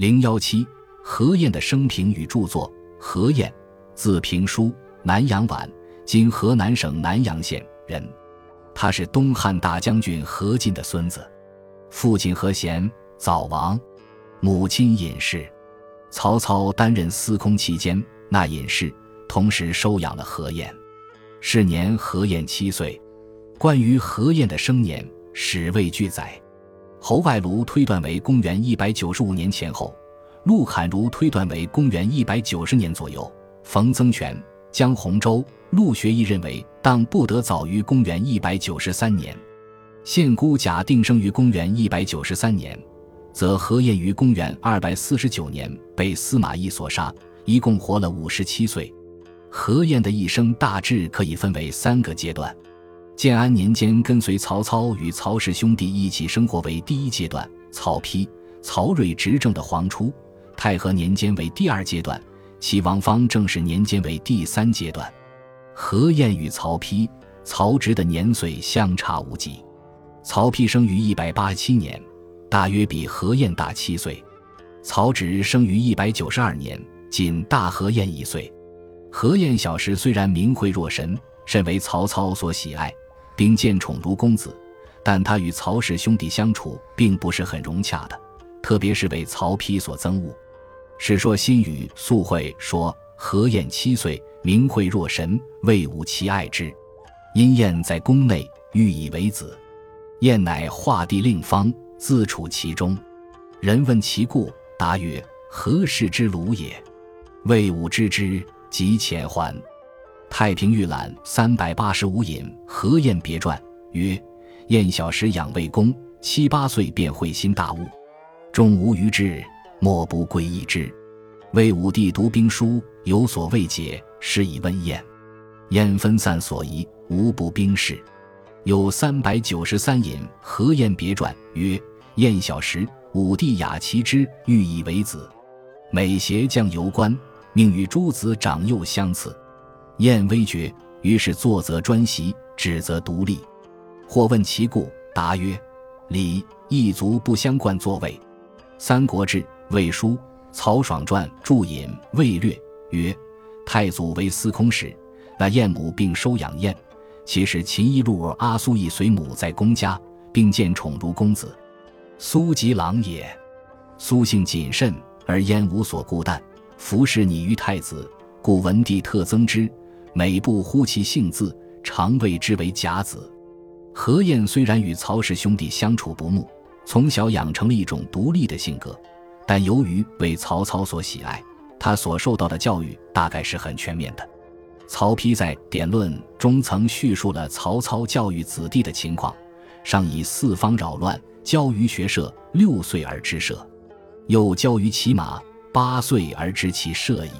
零幺七，何晏的生平与著作。何晏，字平叔，南阳宛（今河南省南阳县）人。他是东汉大将军何进的孙子，父亲何贤早亡，母亲尹氏。曹操担任司空期间，那尹氏同时收养了何晏。是年何晏七岁。关于何晏的生年，史未记载。侯外庐推断为公元一百九十五年前后，陆侃如推断为公元一百九十年左右。冯曾权、江洪洲、陆学义认为当不得早于公元一百九十三年。现姑假定生于公元一百九十三年，则何晏于公元二百四十九年被司马懿所杀，一共活了五十七岁。何晏的一生大致可以分为三个阶段。建安年间，跟随曹操与曹氏兄弟一起生活为第一阶段；曹丕、曹睿执政的黄初、太和年间为第二阶段；齐王方正式年间为第三阶段。何晏与曹丕、曹植的年岁相差无几。曹丕生于一百八十七年，大约比何晏大七岁；曹植生于一百九十二年，仅大何晏一岁。何晏小时虽然名讳若神，甚为曹操所喜爱。并见宠如公子，但他与曹氏兄弟相处并不是很融洽的，特别是为曹丕所憎恶。《史说新语·素会》说：“何晏七岁，名讳若神，魏武其爱之。因晏在宫内，欲以为子。晏乃画地令方，自处其中。人问其故，答曰：‘何氏之鲁也？’魏武知之，即遣还。”《太平御览》三百八十五引何晏别传曰：晏小时养魏公，七八岁便会心大悟，终无余志，莫不归意之。魏武帝读兵书，有所未解，时以问晏。晏分散所疑，无不兵事。有三百九十三引何晏别传曰：晏小时，武帝雅其之，欲以为子，每携将游官，命与诸子长幼相次。晏微觉，于是坐则专席，止则独立。或问其故，答曰：“礼一族不相冠座位。”《三国志·魏书·曹爽传》注引《魏略》曰：“太祖为司空时，那晏母并收养晏，其实秦一路儿阿苏亦随母在公家，并见宠如公子。苏吉郎也。苏性谨慎，而燕无所顾惮，服侍拟于太子，故文帝特增之。”每不呼其姓字，常谓之为甲子。何晏虽然与曹氏兄弟相处不睦，从小养成了一种独立的性格，但由于为曹操所喜爱，他所受到的教育大概是很全面的。曹丕在《典论》中曾叙述了曹操教育子弟的情况，上以四方扰乱，教于学射，六岁而知射；又教于骑马，八岁而知其射矣。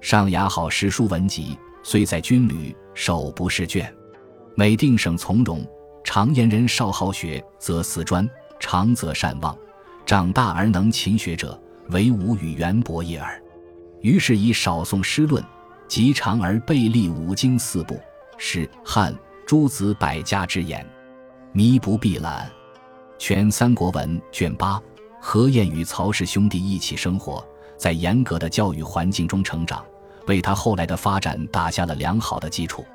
上雅好诗书文集。虽在军旅，手不释卷，每定省从容。常言人少好学，则思专；长则善忘。长大而能勤学者，唯吾与元伯也耳。于是以少诵诗论，及长而背历五经四部，是汉诸子百家之言，弥不必览。《全三国文》卷八。何晏与曹氏兄弟一起生活在严格的教育环境中成长。为他后来的发展打下了良好的基础。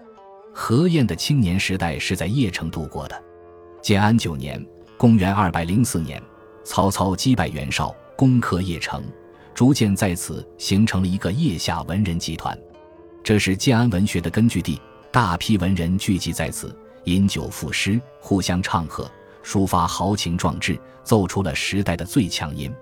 何晏的青年时代是在邺城度过的。建安九年（公元204年），曹操击败袁绍，攻克邺城，逐渐在此形成了一个邺下文人集团。这是建安文学的根据地，大批文人聚集在此，饮酒赋诗，互相唱和，抒发豪情壮志，奏出了时代的最强音。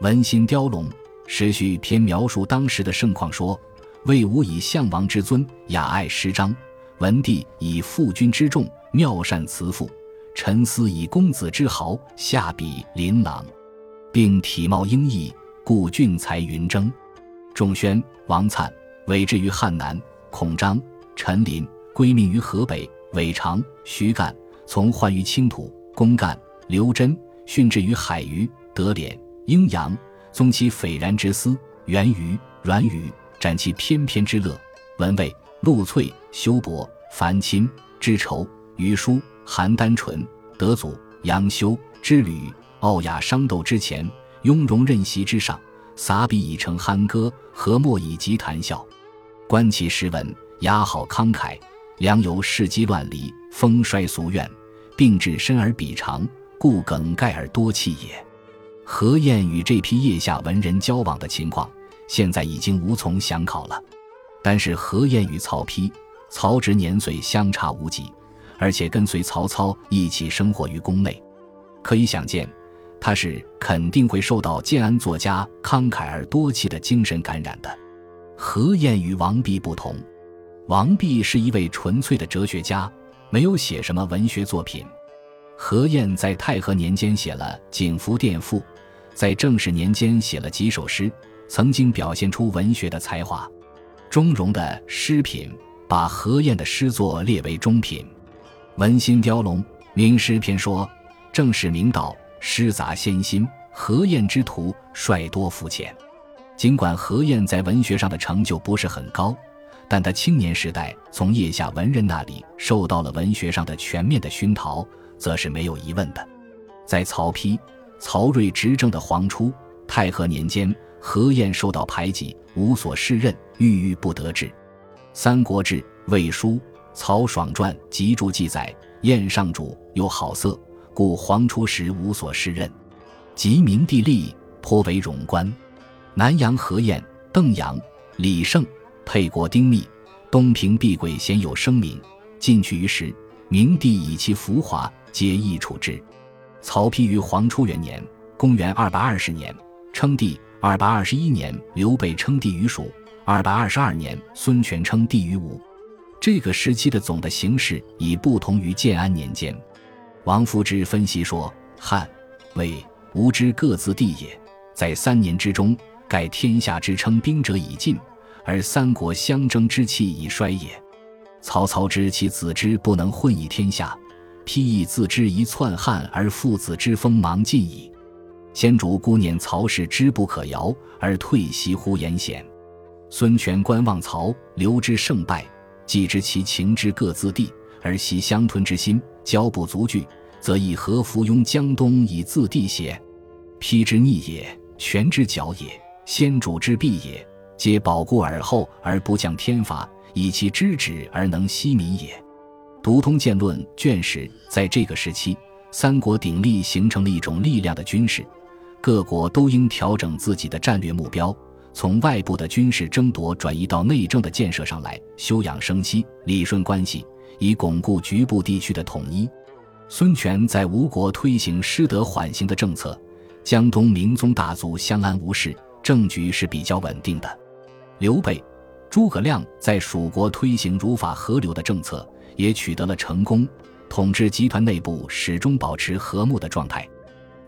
文心雕龙时序篇描述当时的盛况说。魏武以项王之尊，雅爱诗章；文帝以父君之重，妙善辞赋；陈思以公子之豪，下笔琳琅，并体貌英逸，故俊才云蒸。仲宣、王粲委之于汉南，孔章、陈琳归命于河北，韦长、徐干从宦于青土，公干、刘桢训之于海虞，德敛、阴阳宗其斐然之思，源于阮宇。展其翩翩之乐，文蔚、陆翠、修伯、樊钦、知愁、余书、邯郸淳、德祖、杨修、之履、傲雅商斗之前，雍容任席之上，洒笔已成酣歌，和墨以及谈笑。观其诗文，雅好慷慨，良由世机乱离，风衰俗怨，并至深而笔长，故梗概而多气也。何晏与这批腋下文人交往的情况，现在已经无从想考了。但是何晏与曹丕、曹植年岁相差无几，而且跟随曹操一起生活于宫内，可以想见，他是肯定会受到建安作家慷慨而多气的精神感染的。何晏与王弼不同，王弼是一位纯粹的哲学家，没有写什么文学作品。何晏在太和年间写了《景福殿赋》，在正始年间写了几首诗，曾经表现出文学的才华。钟嵘的《诗品》把何晏的诗作列为中品，《文心雕龙·名诗篇》说：“正是明道，诗杂先心。何晏之徒，率多肤浅。”尽管何晏在文学上的成就不是很高，但他青年时代从腋下文人那里受到了文学上的全面的熏陶。则是没有疑问的。在曹丕、曹睿执政的黄初、太和年间，何晏受到排挤，无所适任，郁郁不得志。《三国志·魏书·曹爽传》集注记载：晏上主有好色，故黄初时无所适任。及明帝立，颇为荣官。南阳何晏、邓阳、李胜、沛国丁密、东平毕轨鲜有声名，进去于时，明帝以其浮华。皆易处之。曹丕于黄初元年（公元220年）称帝二百二十一年刘备称帝于蜀二百二十二年孙权称帝于吴。这个时期的总的形势已不同于建安年间。王夫之分析说：“汉、魏、吴之各自帝也，在三年之中，盖天下之称兵者已尽，而三国相争之气已衰也。曹操知其子之不能混以天下。”披亦自知一篡汉而父子之锋芒尽矣。先主孤念曹氏之不可摇，而退席乎言险。孙权观望曹刘之胜败，既知其情之各自地，而系相吞之心，交不足惧，则以何服庸江东以自地邪？丕之逆也，权之矫也，先主之弊也，皆保固尔后而不降天法，以其知止而能息民也。读通鉴论卷十，在这个时期，三国鼎立形成了一种力量的军事，各国都应调整自己的战略目标，从外部的军事争夺转移到内政的建设上来，休养生息，理顺关系，以巩固局部地区的统一。孙权在吴国推行失德缓刑的政策，江东明宗大族相安无事，政局是比较稳定的。刘备、诸葛亮在蜀国推行儒法合流的政策。也取得了成功，统治集团内部始终保持和睦的状态，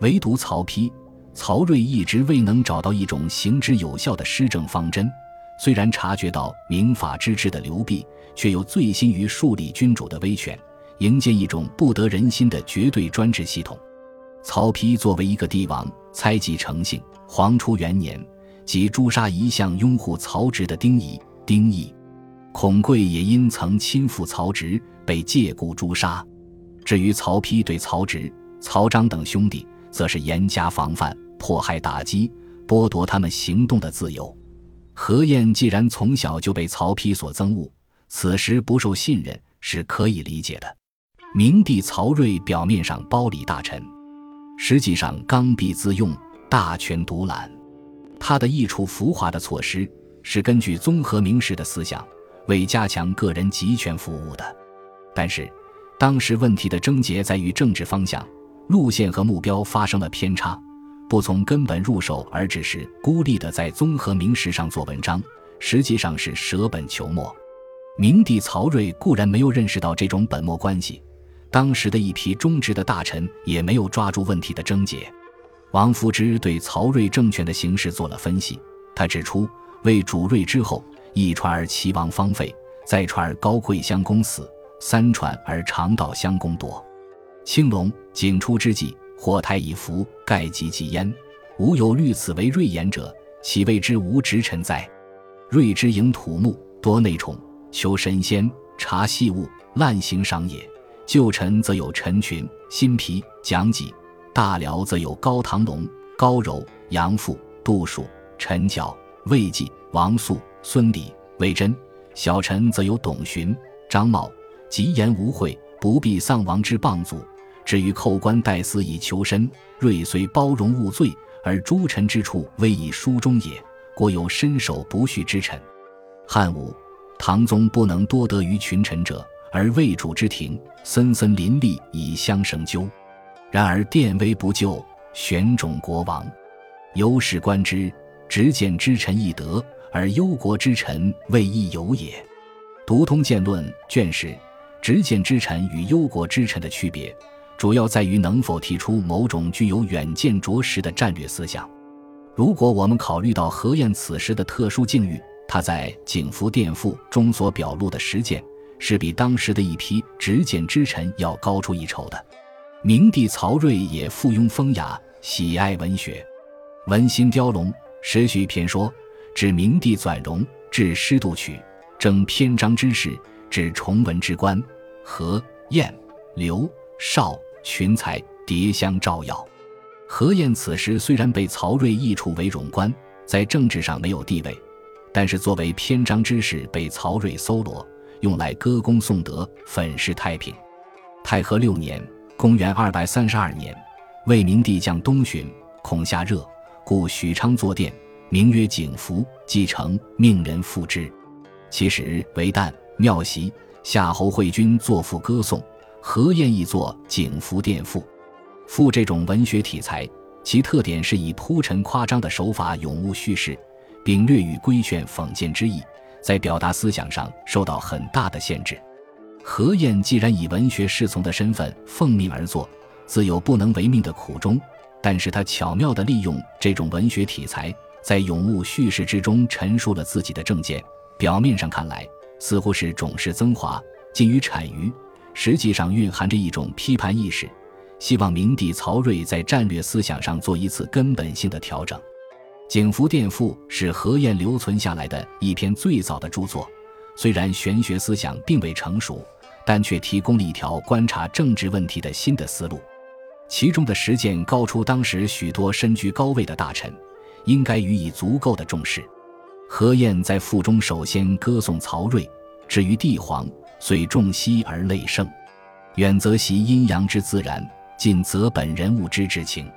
唯独曹丕、曹睿一直未能找到一种行之有效的施政方针。虽然察觉到明法之治的流弊，却又醉心于树立君主的威权，营建一种不得人心的绝对专制系统。曹丕作为一个帝王，猜忌成性。黄初元年，即诛杀一向拥护曹植的丁仪、丁义。孔贵也因曾亲附曹植，被借故诛杀。至于曹丕对曹植、曹彰等兄弟，则是严加防范，迫害打击，剥夺他们行动的自由。何晏既然从小就被曹丕所憎恶，此时不受信任是可以理解的。明帝曹睿表面上包礼大臣，实际上刚愎自用，大权独揽。他的易处浮华的措施，是根据综合明史的思想。为加强个人集权服务的，但是，当时问题的症结在于政治方向、路线和目标发生了偏差，不从根本入手，而只是孤立的在综合名实上做文章，实际上是舍本求末。明帝曹睿固然没有认识到这种本末关系，当时的一批忠直的大臣也没有抓住问题的症结。王夫之对曹睿政权的形势做了分析，他指出，为主睿之后。一传而齐王方废，再传而高贵相公死，三传而长道相公夺。青龙景初之际，火胎已伏，盖及其焉。吾有虑此为锐言者，岂谓之无直臣哉？锐之营土木，多内宠，求神仙，察细物，滥行赏也。旧臣则有陈群、辛毗、蒋济；大辽则有高唐龙、高柔、杨阜、杜蜀、陈角、魏济、王肃、孙礼、魏真；小臣则有董询、张茂、吉言无讳，不必丧亡之谤祖。至于寇官待私以求身，瑞虽包容勿罪，而诸臣之处未以书中也。国有身守不恤之臣。汉武、唐宗不能多得于群臣者，而魏主之庭，森森林立以相绳纠。然而殿威不就，选种国王，由是观之，执谏之臣易得，而忧国之臣未易有也。读通鉴论卷十，执谏之臣与忧国之臣的区别，主要在于能否提出某种具有远见卓识的战略思想。如果我们考虑到何晏此时的特殊境遇，他在《景福殿赋》中所表露的实践，是比当时的一批执剑之臣要高出一筹的。明帝曹睿也附庸风雅，喜爱文学，《文心雕龙》时序篇说：指明帝纂容，治诗度曲，征篇章之事，指崇文之官。何晏、刘邵群才迭相照耀。何晏此时虽然被曹睿议处为冗官，在政治上没有地位，但是作为篇章之士被曹睿搜罗，用来歌功颂德，粉饰太平。太和六年。公元二百三十二年，魏明帝将东巡，恐下热，故许昌作殿，名曰景福，继承命人赋之。其实为旦庙席，夏侯惠君作赋歌颂，何晏亦作《景福殿赋》。赋这种文学题材，其特点是以铺陈夸张的手法咏物叙事，并略与规劝讽谏之意，在表达思想上受到很大的限制。何晏既然以文学侍从的身份奉命而作，自有不能违命的苦衷。但是他巧妙地利用这种文学题材，在咏物叙事之中陈述了自己的政见。表面上看来，似乎是种式增华，近于产于，实际上蕴含着一种批判意识，希望明帝曹睿在战略思想上做一次根本性的调整。《景福殿赋》是何晏留存下来的一篇最早的著作，虽然玄学思想并未成熟。但却提供了一条观察政治问题的新的思路，其中的实践高出当时许多身居高位的大臣，应该予以足够的重视。何晏在赋中首先歌颂曹睿，至于帝皇，遂重息而泪盛，远则习阴阳之自然，近则本人物之至情，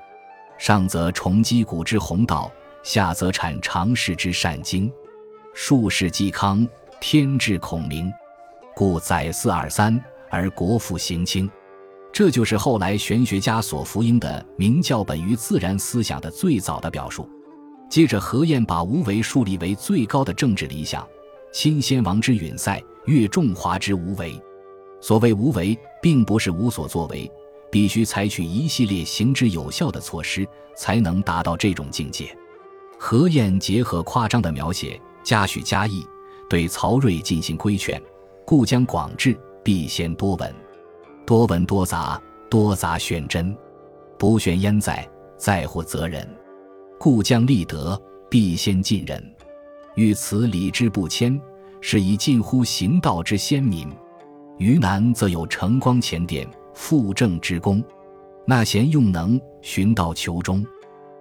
上则崇击古之宏道，下则阐常世之善经，术士嵇康，天志孔明。故载四二三而国富行轻，这就是后来玄学家所福音的明教本于自然思想的最早的表述。接着，何晏把无为树立为最高的政治理想，亲先王之允塞，越众华之无为。所谓无为，并不是无所作为，必须采取一系列行之有效的措施，才能达到这种境界。何晏结合夸张的描写，加叙加意，对曹睿进行规劝。故将广志，必先多闻，多闻多杂，多杂选真，不选焉在？在乎责人。故将立德，必先近人。欲此礼之不谦，是以近乎行道之先民。于南则有承光前典，复政之功。纳贤用能，循道求忠，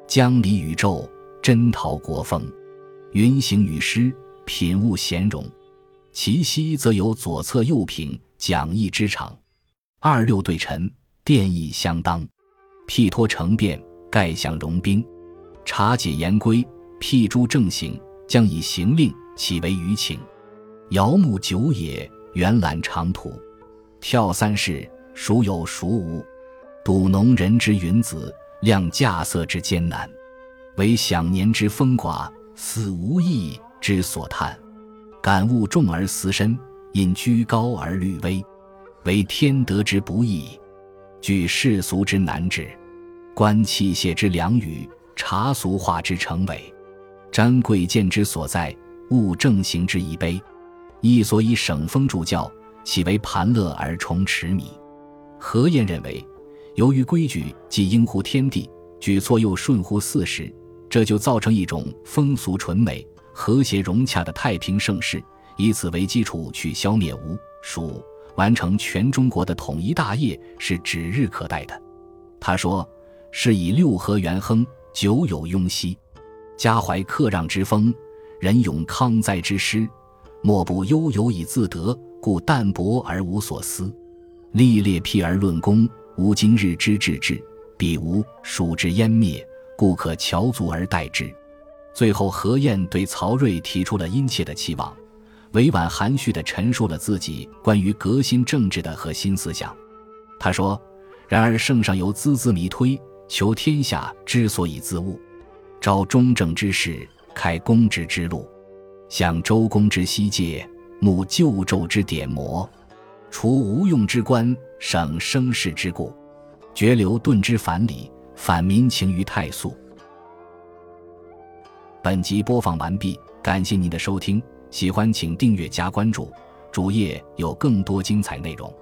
将礼宇宙，真陶国风。云行雨施，品物贤容。其西则有左侧右品讲义之长，二六对陈，殿意相当。辟托成变，盖享容兵，察解言规，辟诸正行，将以行令，岂为余情？遥目久也，远览长途，跳三世，孰有孰无？睹农人之云子，量稼穑之艰难，唯享年之风寡，死无益之所叹。感悟重而思深，因居高而虑微，为天德之不易，举世俗之难治，观器械之良语，察俗化之成伪，瞻贵贱之所在，悟正行之宜卑。亦所以省风助教，岂为盘乐而重持米？何晏认为，由于规矩既应乎天地，举措又顺乎四时，这就造成一种风俗纯美。和谐融洽的太平盛世，以此为基础去消灭吴、蜀，完成全中国的统一大业是指日可待的。他说：“是以六合元亨，久有雍熙。家怀克让之风，人咏康哉之诗，莫不悠游以自得，故淡泊而无所思。历列辟而论功，无今日之至志，彼无蜀之湮灭，故可翘足而待之。最后，何晏对曹睿提出了殷切的期望，委婉含蓄地陈述了自己关于革新政治的核心思想。他说：“然而圣上犹孜孜弥推，求天下之所以自悟，昭忠正之士，开公职之路，向周公之西界，慕旧纣之典魔。”除无用之官，省生事之故，绝流顿之反礼，反民情于太素。本集播放完毕，感谢您的收听，喜欢请订阅加关注，主页有更多精彩内容。